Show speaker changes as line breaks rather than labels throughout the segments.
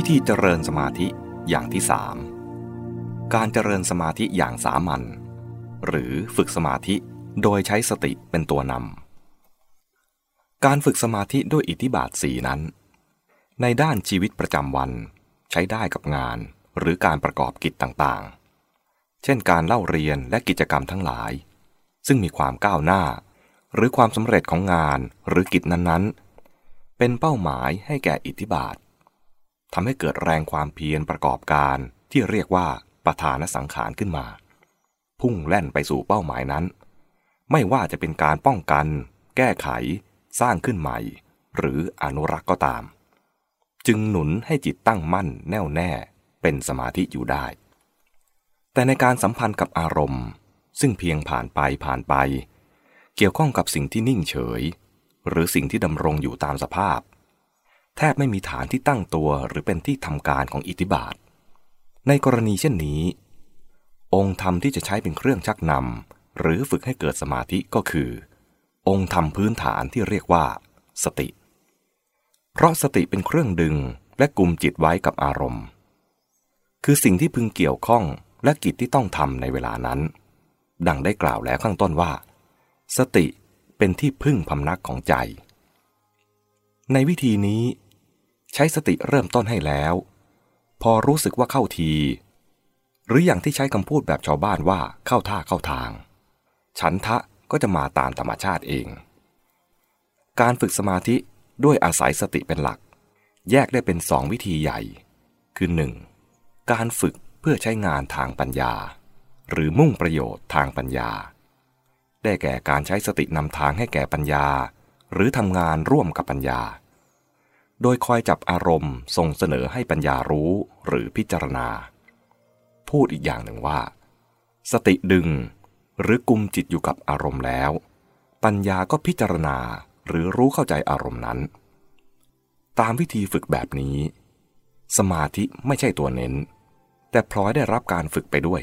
วิธีเจริญสมาธิอย่างที่สามการเจริญสมาธิอย่างสามัญหรือฝึกสมาธิโดยใช้สติเป็นตัวนำการฝึกสมาธิด้วยอิทธิบาทสีนั้น ในด้านชีวิตประจำวัน ใช้ได้กับงานหรือการประกอบกิจต่างๆ เช่นการเล่าเรียนและกิจกรรมทั้งหลาย ซึ่งมีความก้าวหน้า หรือความสำเร็จของงานหรือกิจนั้นๆ เป็นเป้าหมายให้แก่อิทธิบาท ทำให้เกิดแรงความเพียรประกอบการที่เรียกว่าประธานสังขารขึ้นมา พุ่งแล่นไปสู่เป้าหมายนั้น ไม่ว่าจะเป็นการป้องกัน แก้ไข สร้างขึ้นใหม่ หรืออนุรักษ์ก็ตาม จึงหนุนให้จิตตั้งมั่นแน่วแน่เป็นสมาธิอยู่ได้ แต่ในการสัมพันธ์กับอารมณ์ ซึ่งเพียงผ่านไปผ่านไป เกี่ยวข้องกับสิ่งที่นิ่งเฉย หรือสิ่งที่ดำรงอยู่ตามสภาพ แทบไม่มีฐานที่ตั้งตัวหรือเป็นที่ทำการของอิทธิบาท ในกรณีเช่นนี้ องค์ธรรมที่จะใช้เป็นเครื่องชักนำหรือฝึกให้เกิดสมาธิก็คือ องค์ธรรมพื้นฐานที่เรียกว่า สติ เพราะสติเป็นเครื่องดึงและกลุ่มจิตไว้กับอารมณ์ คือสิ่งที่พึงเกี่ยวข้องและกิจที่ต้องทำในเวลานั้น ดังได้กล่าวแล้วข้างต้นว่า สติเป็นที่พึ่งพำนักของใจ ในวิธีนี้ ใช้สติเริ่มต้นให้แล้ว พอรู้สึกว่าเข้าที หรืออย่างที่ใช้คำพูดแบบชาวบ้านว่าเข้าท่าเข้าทาง ฉันทะก็จะมาตามธรรมชาติเอง การฝึกสมาธิด้วยอาศัยสติเป็นหลัก แยกได้เป็นสองวิธีใหญ่ คือหนึ่งการฝึกเพื่อใช้งานทางปัญญา หรือมุ่งประโยชน์ทางปัญญา ได้แก่การใช้สตินำทางให้แก่ปัญญา หรือทำงานร่วมกับปัญญา โดยคอยจับอารมณ์ส่งเสนอให้ปัญญารู้หรือพิจารณา พูดอีกอย่างหนึ่งว่า สติดึงหรือกุมจิตอยู่กับอารมณ์แล้ว ปัญญาก็พิจารณาหรือรู้เข้าใจอารมณ์นั้น ตามวิธีฝึกแบบนี้ สมาธิไม่ใช่ตัวเน้น แต่พลอยได้รับการฝึกไปด้วย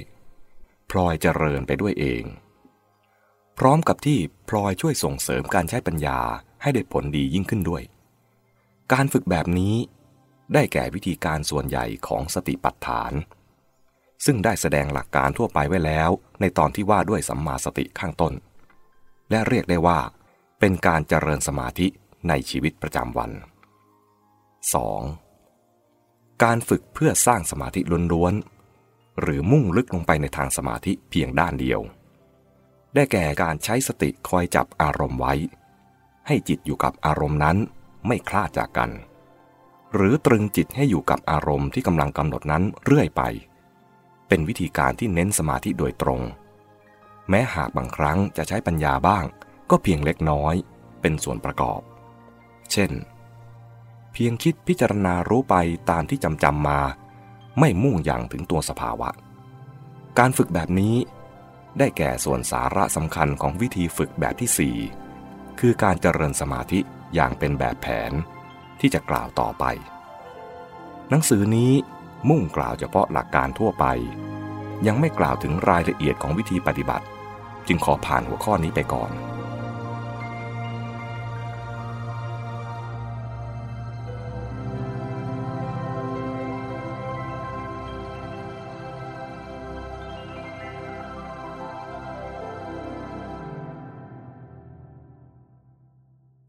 พลอยเจริญไปด้วยเอง พร้อมกับที่พลอยช่วยส่งเสริมการใช้ปัญญาให้ได้ผลดียิ่งขึ้นด้วย การฝึกแบบนี้ได้แก่วิธีการส่วนใหญ่ของสติปัฏฐาน ซึ่งได้แสดงหลักการทั่วไปไว้แล้ว ในตอนที่ว่าด้วยสัมมาสติข้างต้น และเรียกได้ว่า เป็นการเจริญสมาธิในชีวิตประจำวัน 2. การฝึกเพื่อสร้างสมาธิล้วนๆ หรือมุ่งลึกลงไปในทางสมาธิเพียงด้านเดียว ได้แก่การใช้สติคอยจับอารมณ์ไว้ ให้จิตอยู่กับอารมณ์นั้น ไม่คลาดจากกัน หรือตรึงจิตให้อยู่กับอารมณ์ที่กำลังกำหนดนั้นเรื่อยไป เป็นวิธีการที่เน้นสมาธิโดยตรง แม้หากบางครั้งจะใช้ปัญญาบ้าง ก็เพียงเล็กน้อย เป็นส่วนประกอบ เช่น เพียงคิดพิจารณารู้ไปตามที่จำจำมา ไม่มุ่งอย่างถึงตัวสภาวะ การฝึกแบบนี้ได้แก่ส่วนสาระสำคัญของวิธีฝึกแบบที่4 คือการเจริญสมาธิอย่างเป็นแบบแผนที่จะกล่าวต่อไป หนังสือนี้มุ่งกล่าวเฉพาะหลักการทั่วไป ยังไม่กล่าวถึงรายละเอียดของวิธีปฏิบัติ จึงขอผ่านหัวข้อนี้ไปก่อน